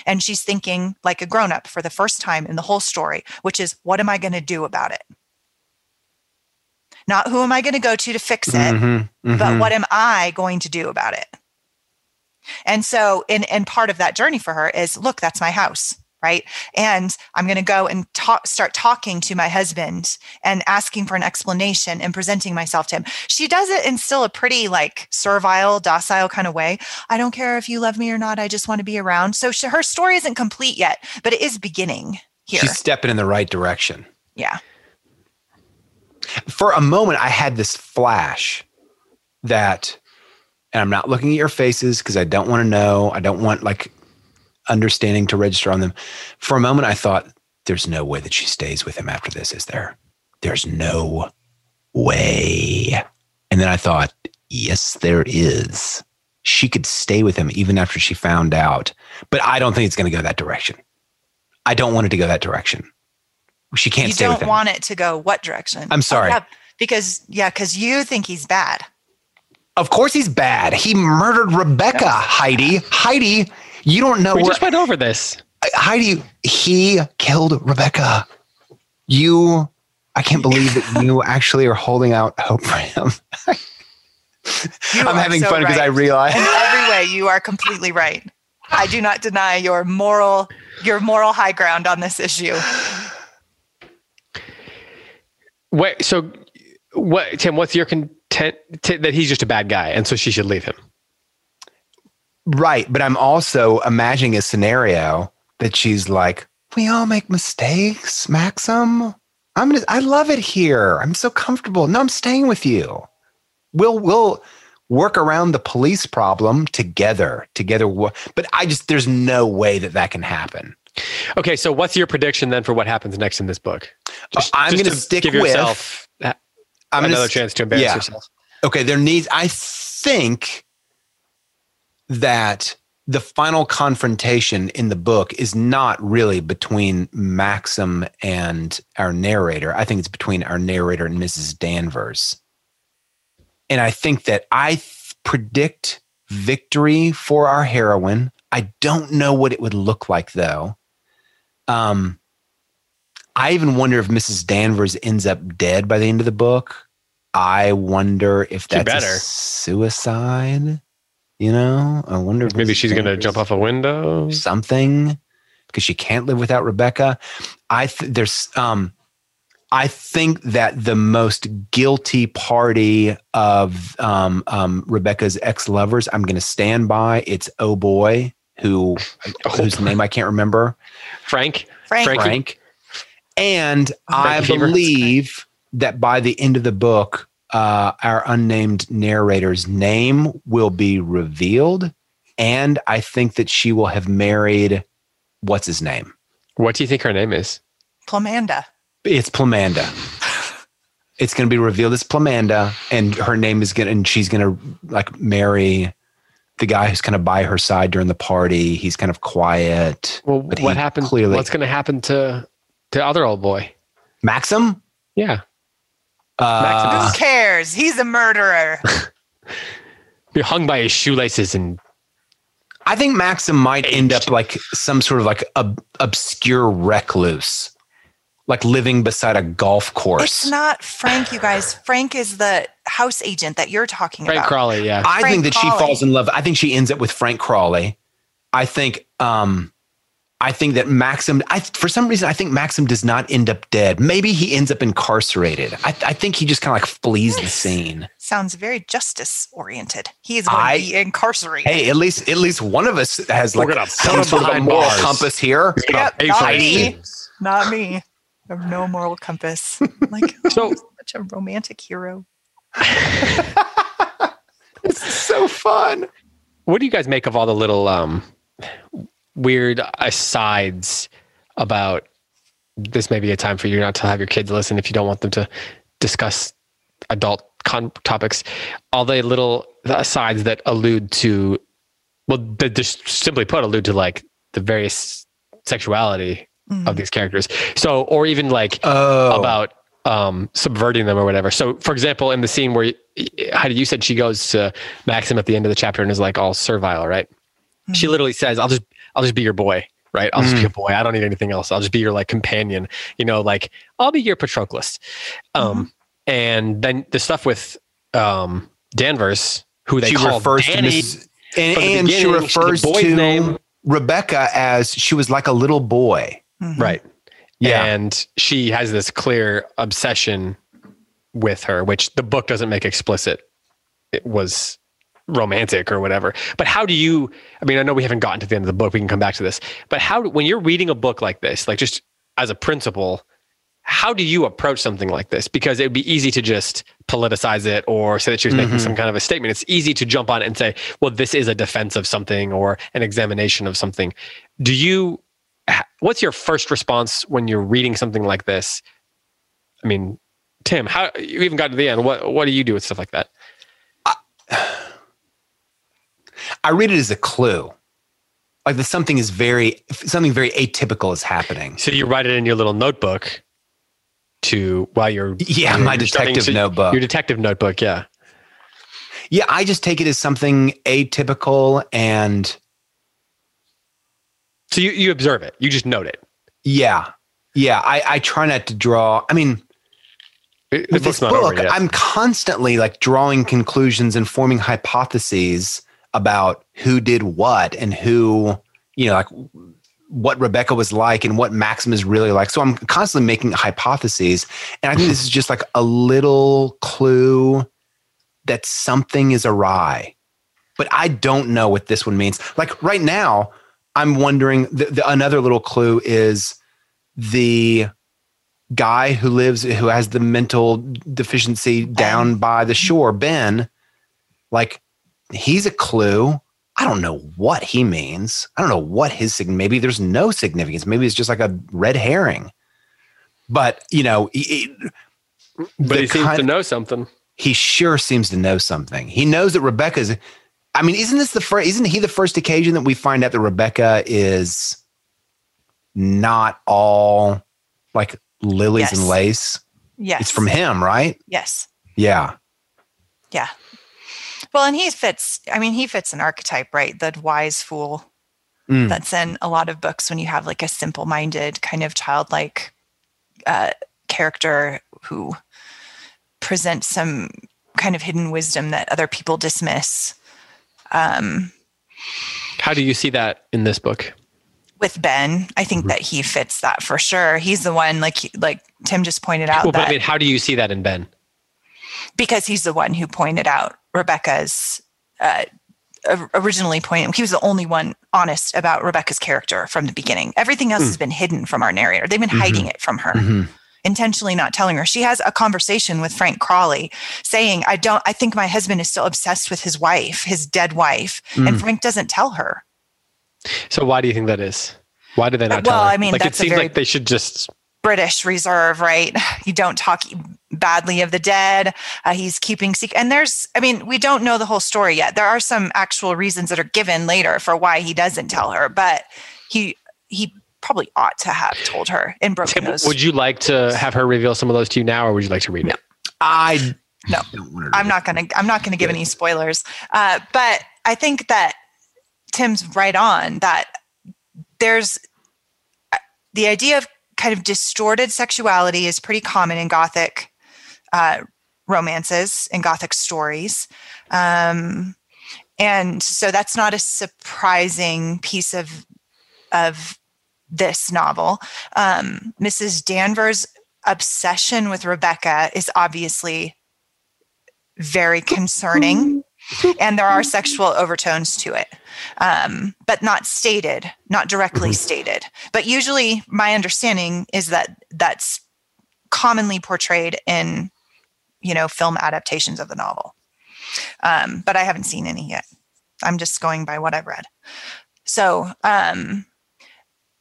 And she's thinking like a grown up for the first time in the whole story, which is, what am I going to do about it? Not who am I going to go to to fix it, mm-hmm, mm-hmm. but what am I going to do about it? And so, in, and part of that journey for her is look, that's my house right? And i'm going to go and talk, start talking to my husband and asking for an explanation and presenting myself to him. She does it in still a pretty like servile docile kind of way. I don't care if you love me or not i just want to be around. So she, her story isn't complete yet but it is beginning here. She's stepping in the right direction. Yeah. For a moment i had this flash that and i'm not looking at your faces because i don't want to know. I don't want like understanding to register on them. For a moment, I thought, there's no way that she stays with him after this, is there? There's no way. And then I thought, yes, there is. She could stay with him even after she found out. But I don't think it's going to go that direction. I don't want it to go that direction. She can't you stay with don't want it to go what direction? I'm sorry. Oh, yeah, because, yeah, because you think he's bad. Of course he's bad. He murdered Rebecca, Heidi. Heidi you don't know. We where, just went over this. Heidi, he killed Rebecca. You, I can't believe that you actually are holding out hope for him. I'm having so fun because right. I realize in every way you are completely right. I do not deny your moral your moral high ground on this issue. Wait, so what, Tim? What's your content t- that he's just a bad guy, and so she should leave him? Right, but I'm also imagining a scenario that she's like, "We all make mistakes, Maxim. I'm gonna, I love it here. I'm so comfortable. No, I'm staying with you. We'll we'll work around the police problem together. Together, but I just there's no way that that can happen. Okay, so what's your prediction then for what happens next in this book? Uh, just, I'm going to stick give with. I'm another chance to embarrass yeah. yourself. Okay, there needs. I think that the final confrontation in the book is not really between Maxim and our narrator. I think it's between our narrator and Mrs. Danvers. And I think that I th- predict victory for our heroine. I don't know what it would look like though. Um, I even wonder if Mrs. Danvers ends up dead by the end of the book. I wonder if that's suicide. You know, I wonder if maybe she's going to jump off a window, something, because she can't live without Rebecca. I th- there's um, I think that the most guilty party of um, um, Rebecca's ex lovers, I'm going to stand by. It's oh boy, who oh, whose name I can't remember. Frank. Frank. Frank. And I believe that by the end of the book, uh, our unnamed narrator's name will be revealed. And I think that she will have married what's his name? What do you think her name is? Plamanda. It's Plamanda. it's going to be revealed as Plamanda, and her name is going to, and she's going to like marry the guy who's kind of by her side during the party. He's kind of quiet. Well, what happened? Clearly, what's going to happen to the other old boy? Maxim? Yeah. Uh, Who cares? He's a murderer. Be hung by his shoelaces and. I think Maxim might aged. end up like some sort of like ob- obscure recluse, like living beside a golf course. It's not Frank, you guys. Frank is the house agent that you're talking Frank about. Frank Crawley, yeah. I Frank think that Crawley. she falls in love. I think she ends up with Frank Crawley. I think um, I think that Maxim, I, for some reason, I think Maxim does not end up dead. Maybe he ends up incarcerated. I, I think he just kind of like flees the scene. Sounds very justice oriented. He is going to be incarcerated. Hey, at least at least one of us has like some sort of a moral bars. compass here. Yep, not me. Not me. I have no moral compass. like so, such a romantic hero. this is so fun. What do you guys make of all the little um weird asides about this may be a time for you not to have your kids listen if you don't want them to discuss adult con- topics. All the little asides that allude to, well, that just simply put, allude to like the various sexuality mm. of these characters. So, or even like oh. about um, subverting them or whatever. So, for example, in the scene where Heidi, you said she goes to Maxim at the end of the chapter and is like all servile, right? Mm. She literally says, "I'll just I'll just be your boy, right? I'll just be a mm. boy. I don't need anything else. I'll just be your like companion. You know, like I'll be your Patroclus. Um, mm-hmm. and then the stuff with um Danvers, who they she call refers Danny, to and, and she refers to name. Rebecca as she was like a little boy, mm-hmm. right? Yeah, and she has this clear obsession with her, which the book doesn't make explicit. It was romantic or whatever. But how do you, I mean, I know we haven't gotten to the end of the book. We can come back to this. But how, when you're reading a book like this, like just as a principle, how do you approach something like this? Because it would be easy to just politicize it or say that she was making mm-hmm. some kind of a statement. It's easy to jump on it and say, well, this is a defense of something or an examination of something. Do you, what's your first response when you're reading something like this? I mean, Tim, how you even got to the end. What what do you do with stuff like that? I read it as a clue. Like that something is very something very atypical is happening. So you write it in your little notebook to while you're Yeah, you're, my detective so notebook. Your detective notebook, yeah. Yeah, I just take it as something atypical and so you, you observe it. You just note it. Yeah. Yeah. I, I try not to draw. I mean, with this book, I'm constantly like drawing conclusions and forming hypotheses about who did what and who, you know, like what Rebecca was like and what Maxim is really like. So I'm constantly making hypotheses. And I think this is just like a little clue that something is awry. But I don't know what this one means. Like right now, I'm wondering the, the, another little clue is the guy who lives who has the mental deficiency down by the shore, Ben. Like he's a clue I don't know what he means. I don't know what his maybe there's no significance. Maybe it's just like a red herring. But you know, he, but he seems to know something. He sure seems to know something. He knows that Rebecca's. I mean, isn't this the first? Isn't he the first occasion that we find out that Rebecca is not all like lilies yes. and lace? Yes, it's from him, right? Yes. Yeah. Yeah. Well, and he fits, I mean, he fits an archetype, right? The wise fool mm. that's in a lot of books when you have like a simple minded, kind of childlike uh, character who presents some kind of hidden wisdom that other people dismiss. Um, How do you see that in this book? With Ben, I think mm-hmm. that he fits that for sure. He's the one, like like Tim just pointed out. Well, that, but I mean, how do you see that in Ben? Because he's the one who pointed out Rebecca's uh, originally pointed. He was the only one honest about Rebecca's character from the beginning. Everything else mm. has been hidden from our narrator. They've been mm-hmm. hiding it from her. Mm-hmm. intentionally not telling her she has a conversation with frank crawley saying i don't i think my husband is still obsessed with his wife his dead wife mm. and frank doesn't tell her so why do you think that is why do they not well, tell her? i mean like it seems like they should just British reserve, right? You don't talk badly of the dead. Uh, he's keeping secret. And there's, I mean, we don't know the whole story yet. There are some actual reasons that are given later for why he doesn't tell her, but he, he probably ought to have told her in Broken Nose. Would you like to have her reveal some of those to you now, or would you like to read no. it? I no, I'm not going to, I'm not going to give any spoilers. Uh, but I think that Tim's right on that there's uh, the idea of kind of distorted sexuality is pretty common in Gothic uh, romances and Gothic stories. Um, and so that's not a surprising piece of of this novel. Um, Mrs. Danvers' obsession with Rebecca is obviously very concerning and there are sexual overtones to it um, but not stated not directly mm-hmm. stated. But usually my understanding is that that's commonly portrayed in you know film adaptations of the novel. Um, but i haven't seen any yet. I'm just going by what i've read. So um,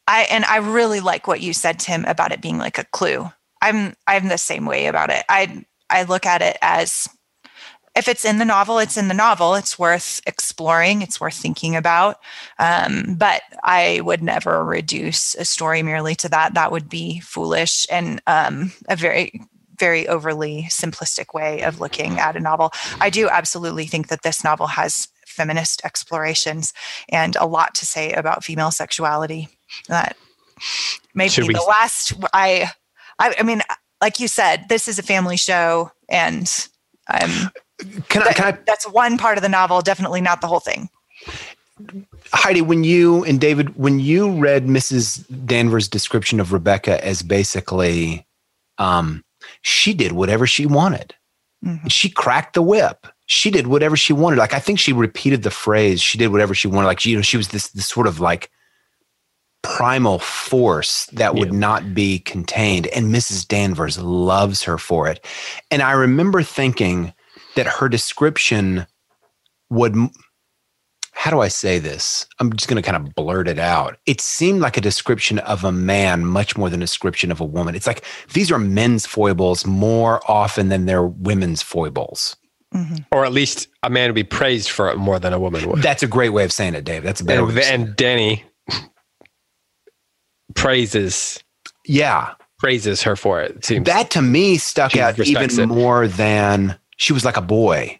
i and i really like what you said tim about it being like a clue. I'm i'm the same way about it. I i look at it as if it's in the novel, it's in the novel. It's worth exploring. It's worth thinking about. Um, but I would never reduce a story merely to that. That would be foolish and um, a very very overly simplistic way of looking at a novel. I do absolutely think that this novel has feminist explorations and a lot to say about female sexuality. That maybe we- the last I, I I mean like you said, this is a family show and I'm can I, can I? That's one part of the novel, definitely not the whole thing. Heidi, when you and David, when you read Mrs. Danvers' description of Rebecca as basically, um, she did whatever she wanted. Mm-hmm. She cracked the whip. She did whatever she wanted. Like I think she repeated the phrase. She did whatever she wanted. Like you know, she was this this sort of like primal force that would yeah. not be contained. And Mrs. Danvers loves her for it. And I remember thinking that her description would how do I say this? I'm just going to kind of blurt it out. It seemed like a description of a man much more than a description of a woman. It's like these are men's foibles more often than they're women's foibles. Mm-hmm. Or at least a man would be praised for it more than a woman would. That's a great way of saying it, Dave. That's a better and, and Danny praises. Yeah. Praises her for it. it seems that to me stuck out even it. more than she was like a boy.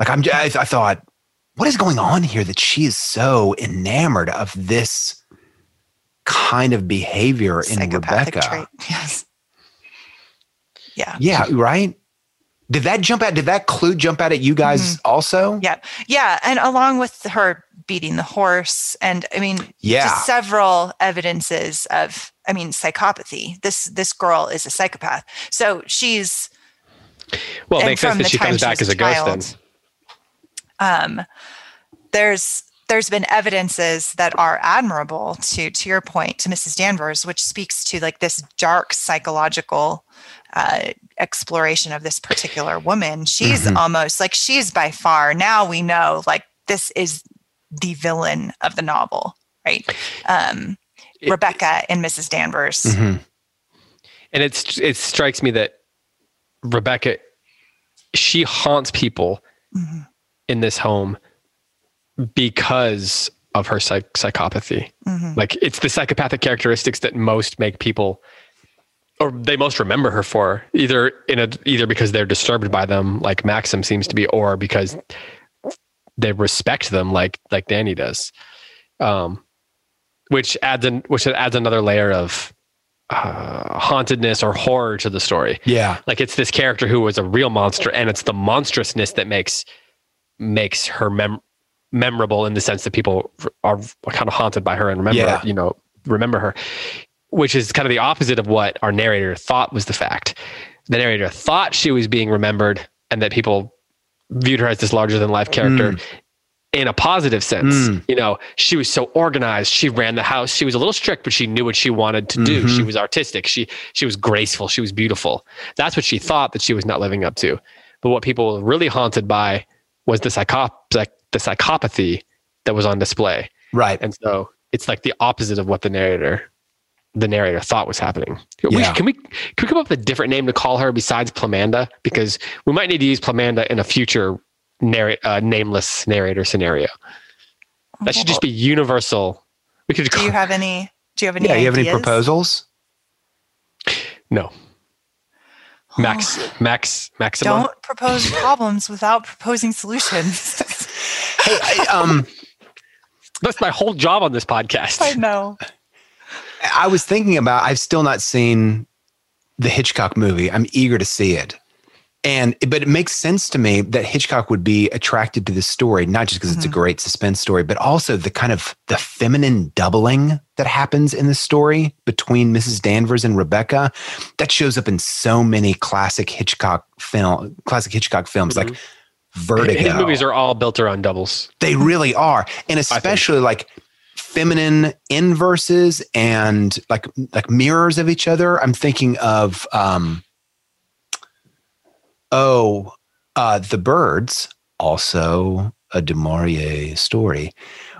Like I'm, I, I thought, what is going on here that she is so enamored of this kind of behavior in Rebecca? Trait. Yes. Yeah. Yeah. Right. Did that jump out? Did that clue jump out at you guys mm-hmm. also? Yeah. Yeah. And along with her beating the horse and I mean yeah. just several evidences of I mean psychopathy. This this girl is a psychopath. So she's Well, it makes sense that she comes back as a, ghost then. Um there's there's been evidences that are admirable to to your point to Mrs. Danvers, which speaks to like this dark psychological uh, exploration of this particular woman. She's mm-hmm. almost like she's by far now we know like this is the villain of the novel, right? Um, it, Rebecca and Mrs. Danvers. Mm-hmm. And it's it strikes me that Rebecca she haunts people mm-hmm. in this home because of her psych- psychopathy. Mm-hmm. Like it's the psychopathic characteristics that most make people or they most remember her for either in a either because they're disturbed by them like Maxim seems to be or because they respect them like like Danny does. Um which adds an which adds another layer of uh, hauntedness or horror to the story. Yeah. Like it's this character who was a real monster and it's the monstrousness that makes makes her mem- memorable in the sense that people are kind of haunted by her and remember, yeah. you know, remember her, which is kind of the opposite of what our narrator thought was the fact. The narrator thought she was being remembered and that people viewed her as this larger than life character. Mm. In a positive sense, mm. you know, she was so organized. She ran the house. She was a little strict, but she knew what she wanted to do. Mm-hmm. She was artistic. She she was graceful. She was beautiful. That's what she thought that she was not living up to. But what people were really haunted by was the psychop like the psychopathy that was on display. Right. And so it's like the opposite of what the narrator the narrator thought was happening. Yeah. can we can we come up with a different name to call her besides Plamanda? Because we might need to use Plamanda in a future narrate uh, nameless narrator scenario. That should just be universal. We could. Do you have any? Do you have any? Yeah, ideas? you have any proposals? No. Max, Max, Maxima. Don't propose problems without proposing solutions. hey, I, um, that's my whole job on this podcast. I know. I was thinking about. I've still not seen the Hitchcock movie. I'm eager to see it. And but it makes sense to me that Hitchcock would be attracted to this story, not just because mm-hmm. it's a mm-hmm. great suspense story, but also the kind of the feminine doubling that happens in the story between Mrs. Danvers and Rebecca. That shows up in so many classic Hitchcock film, classic Hitchcock films mm-hmm. like Vertigo. His movies are all built around doubles. They really are, and especially like feminine inverses and like like mirrors of each other. I'm thinking of. um Oh, uh, the birds also a Du Maurier story.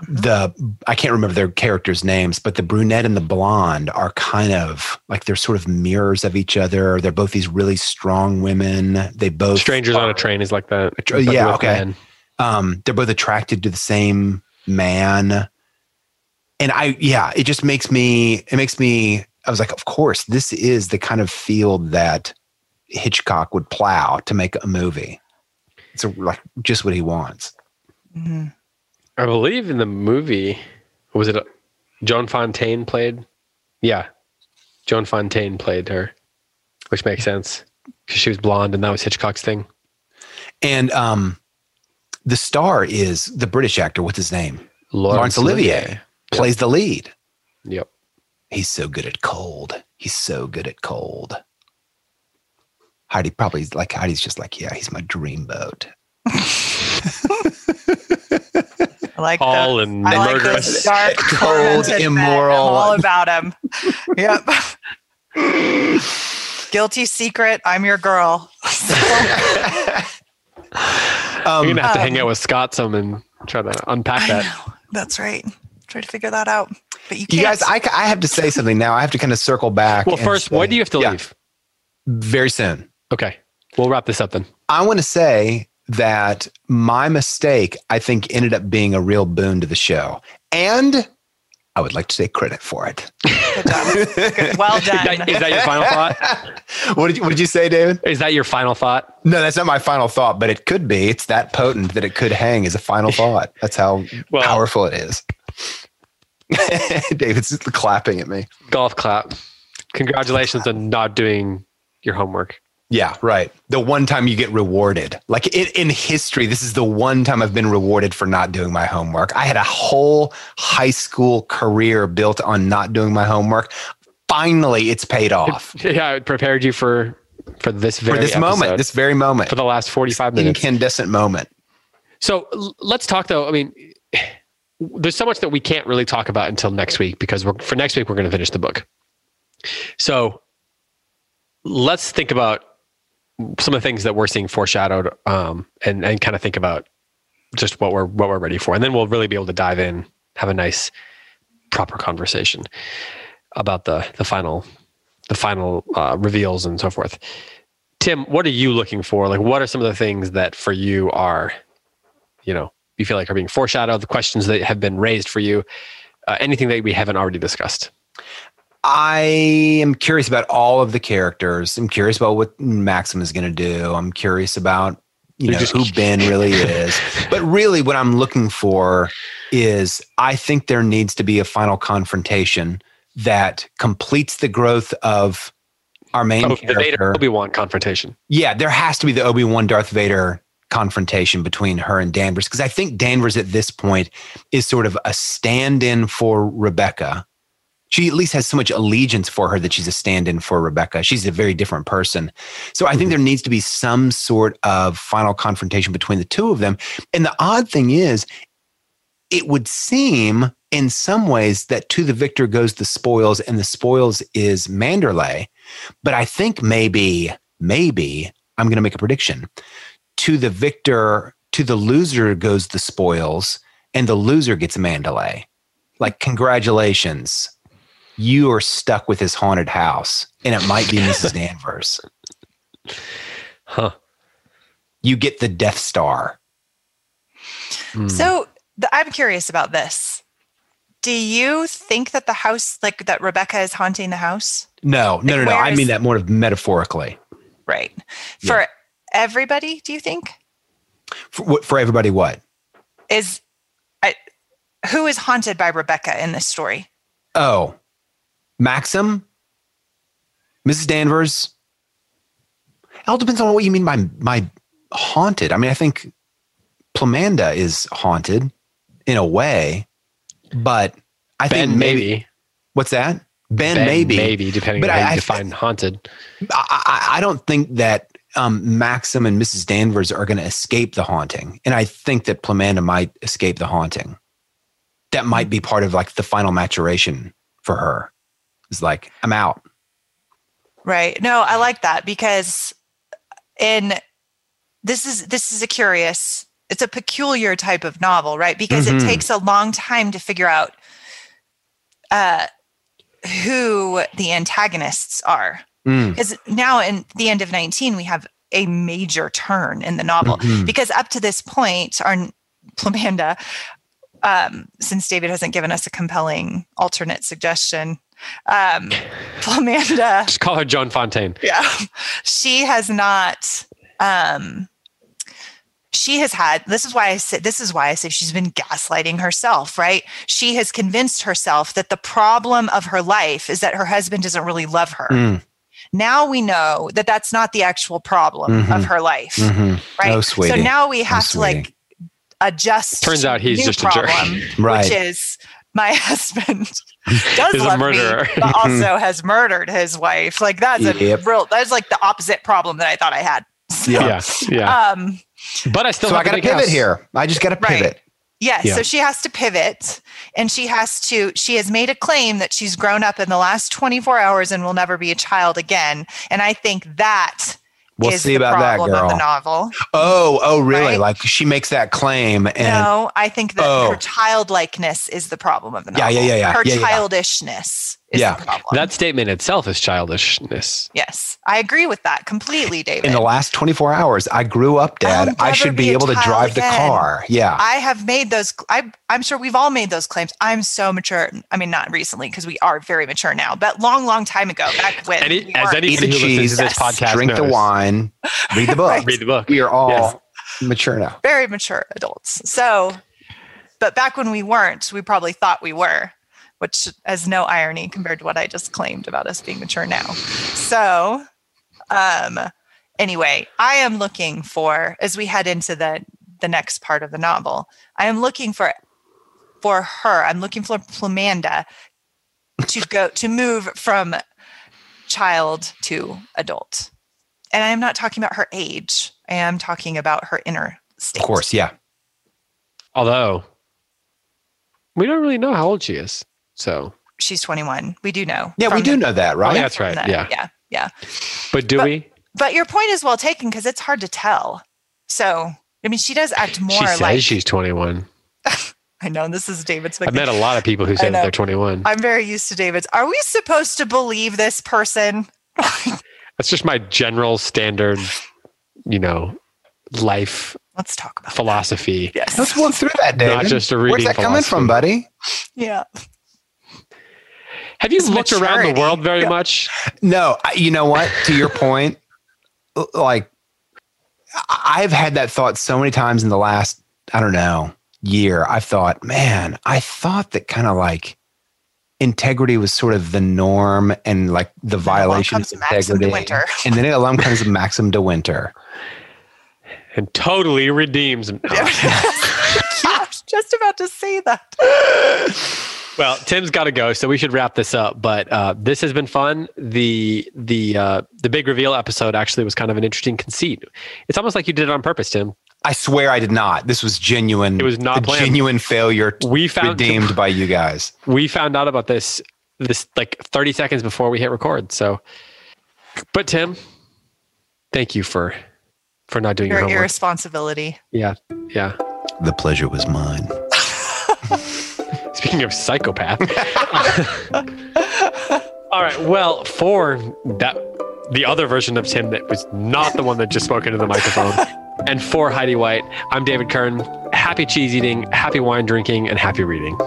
Mm-hmm. The I can't remember their characters' names, but the brunette and the blonde are kind of like they're sort of mirrors of each other. They're both these really strong women. They both strangers are, on a train is like that. yeah, okay. Um, they're both attracted to the same man, and I yeah, it just makes me it makes me. I was like, of course, this is the kind of field that Hitchcock would plow to make a movie. It's a, like just what he wants. Mm-hmm. I believe in the movie, was it a, Joan Fontaine played? Yeah, Joan Fontaine played her, which makes sense because she was blonde and that was Hitchcock's thing. And um, the star is the British actor. What's his name? Laurence, Laurence Olivier, Olivier plays yep. the lead. Yep. He's so good at cold. He's so good at cold. Heidi probably like Heidi's just like, yeah, he's my dream boat. I like all the, and I murderous, like dark, cold, immoral. I'm all about him. yep. Guilty secret. I'm your girl. um, You're gonna have to um, hang out with Scott some and try to unpack that. That's right. Try to figure that out. But you, you guys, I, I have to say something now. I have to kind of circle back. Well, first, say, when do you have to yeah, leave? Very soon. Okay. We'll wrap this up then. I want to say that my mistake, I think, ended up being a real boon to the show. And I would like to take credit for it. Good job. Good. Well done. Is that, is that your final thought? what, did you, what did you say, David? Is that your final thought? No, that's not my final thought, but it could be. It's that potent that it could hang as a final thought. That's how well, powerful it is. David's clapping at me. Golf clap. Congratulations on not doing your homework. Yeah, right. The one time you get rewarded. Like in, in history, this is the one time I've been rewarded for not doing my homework. I had a whole high school career built on not doing my homework. Finally, it's paid off. Yeah, it prepared you for for this very for this episode, moment, this very moment, for the last 45 minutes. Incandescent moment. So let's talk though. I mean, there's so much that we can't really talk about until next week because we're, for next week we're going to finish the book. So let's think about some of the things that we're seeing foreshadowed, um, and and kind of think about just what we're what we're ready for, and then we'll really be able to dive in, have a nice, proper conversation about the the final the final uh, reveals and so forth. Tim, what are you looking for? Like, what are some of the things that for you are, you know, you feel like are being foreshadowed? The questions that have been raised for you, uh, anything that we haven't already discussed. I am curious about all of the characters. I'm curious about what Maxim is going to do. I'm curious about you know just, who Ben really is. But really, what I'm looking for is I think there needs to be a final confrontation that completes the growth of our main oh, character. The Vader Obi Wan confrontation. Yeah, there has to be the Obi Wan Darth Vader confrontation between her and Danvers because I think Danvers at this point is sort of a stand-in for Rebecca she at least has so much allegiance for her that she's a stand-in for Rebecca. She's a very different person. So I think mm-hmm. there needs to be some sort of final confrontation between the two of them. And the odd thing is, it would seem in some ways that to the victor goes the spoils, and the spoils is Manderley. But I think maybe, maybe I'm going to make a prediction. To the victor, to the loser goes the spoils, and the loser gets Manderley. Like, congratulations you are stuck with his haunted house, and it might be Mrs. Danvers. Huh. You get the Death Star. Hmm. So the, I'm curious about this. Do you think that the house, like that Rebecca is haunting the house? No, no, like, no, no. I mean that more of metaphorically. Right. For yeah. everybody, do you think? For, for everybody, what? Is I, who is haunted by Rebecca in this story? Oh, Maxim, Mrs. Danvers. It all depends on what you mean by my haunted. I mean, I think Plamanda is haunted in a way, but I ben think maybe, maybe. What's that? Ben, ben maybe, maybe depending but on how I, you define I, haunted. I, I don't think that um, Maxim and Mrs. Danvers are going to escape the haunting, and I think that Plamanda might escape the haunting. That might be part of like the final maturation for her is like, I'm out. Right. No, I like that because in this is this is a curious it's a peculiar type of novel, right? Because mm-hmm. it takes a long time to figure out uh, who the antagonists are. Because mm. now in the end of 19, we have a major turn in the novel. Mm-hmm. Because up to this point, our Plamanda, um, since David hasn't given us a compelling alternate suggestion, um, Amanda. Just call her Joan Fontaine. Yeah. She has not. Um, she has had this is why i said this is why i say she's been gaslighting herself right she has convinced herself that the problem of her life is that her husband doesn't really love her mm. now we know that that's not the actual problem mm-hmm. of her life mm-hmm. right oh, so now we have oh, to like adjust turns out he's just problem, a jerk right which is my husband does love me, but also has murdered his wife. Like that's yep. a real. That's like the opposite problem that I thought I had. So, yeah, yeah. Um, but I still. So I got to pivot house. here. I just got to pivot. Right. Yes, yeah. so she has to pivot and she has to she has made a claim that she's grown up in the last 24 hours and will never be a child again. And I think that We'll see about that, girl. the novel. Oh, oh, really? Right? Like she makes that claim, and no, I think that oh. her childlikeness is the problem of the novel. Yeah, yeah, yeah, yeah. Her yeah, childishness yeah. That statement itself is childishness. Yes, I agree with that completely, David. In the last 24 hours, I grew up, Dad. I should be, be able to drive again. the car. Yeah. I have made those. I, I'm sure we've all made those claims. I'm so mature. I mean, not recently because we are very mature now, but long, long time ago, back when. Any, we as anybody who cheese, to this podcast drink knows. the wine, read the book. right. Read the book. We are all yes. mature now. Very mature adults. So, but back when we weren't, we probably thought we were which has no irony compared to what I just claimed about us being mature now. So, um, anyway, I am looking for as we head into the the next part of the novel. I am looking for for her. I'm looking for Plamanda to go to move from child to adult. And I am not talking about her age. I am talking about her inner state. Of course, yeah. Although we don't really know how old she is. So she's 21. We do know. Yeah, we do know that, right? Oh, that's right. The, yeah. Yeah. Yeah. But do but, we? But your point is well taken because it's hard to tell. So, I mean, she does act more she says like she's 21. I know this is David's. I've met a lot of people who say that they're 21. I'm very used to David's. Are we supposed to believe this person? That's just my general standard, you know, life. Let's talk about philosophy. That. Yes. Let's walk through that, David. Not just a reading. Where's that philosophy. coming from, buddy? Yeah. Have you it's looked maturity. around the world very yeah. much? No. You know what? to your point, like I've had that thought so many times in the last, I don't know, year. I've thought, man, I thought that kind of like integrity was sort of the norm and like the and violation of integrity. And then alum comes Maxim de Winter. And totally redeems him. I was just about to say that. Well, Tim's got to go, so we should wrap this up. But uh, this has been fun. the the uh, The big reveal episode actually was kind of an interesting conceit. It's almost like you did it on purpose, Tim. I swear I did not. This was genuine. It was not a genuine failure. We found redeemed by you guys. We found out about this this like 30 seconds before we hit record. So, but Tim, thank you for for not doing your, your homework. irresponsibility. Yeah, yeah. The pleasure was mine. Speaking of psychopath. All right. Well, for that, the other version of Tim that was not the one that just spoke into the microphone, and for Heidi White, I'm David Kern. Happy cheese eating, happy wine drinking, and happy reading.